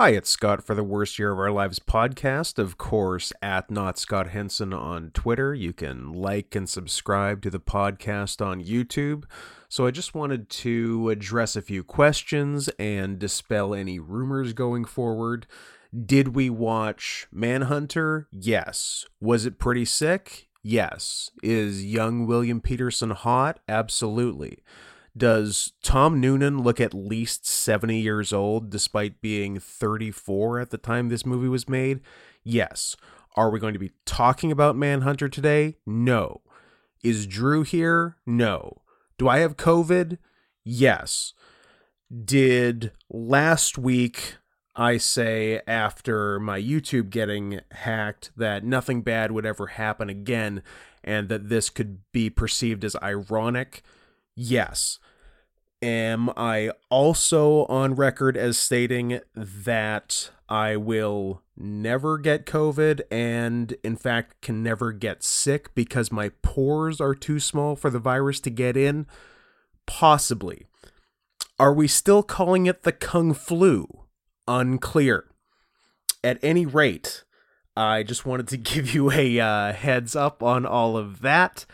Hi, it's Scott for the Worst Year of Our Lives podcast. Of course, at not Scott Henson on Twitter. You can like and subscribe to the podcast on YouTube. So I just wanted to address a few questions and dispel any rumors going forward. Did we watch Manhunter? Yes. Was it pretty sick? Yes. Is young William Petersen hot? Absolutely. Does Tom Noonan look at least 70 years old despite being 34 at the time this movie was made? Yes. Are we going to be talking about Manhunter today? No. Is Drew here? No. Do I have COVID? Yes. Did last week I say after my YouTube getting hacked that nothing bad would ever happen again and that this could be perceived as ironic? Yes. Am I also on record as stating that I will never get COVID and, in fact, can never get sick because my pores are too small for the virus to get in? Possibly. Are we still calling it the Kung Flu? Unclear. At any rate, I just wanted to give you a uh, heads up on all of that.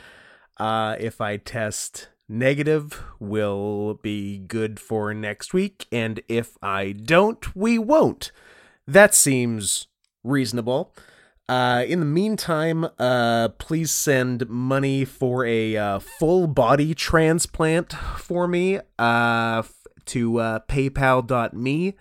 Uh, if I test negative, will be good for next week, and if I don't, we won't. That seems reasonable. Uh, in the meantime, uh, please send money for a uh, full body transplant for me uh, to uh, paypal.me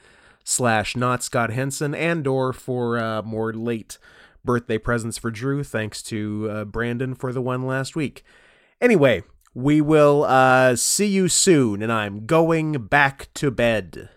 slash not Scott Henson and or for uh, more late birthday presents for Drew. Thanks to uh, Brandon for the one last week. Anyway, we will uh, see you soon, and I'm going back to bed.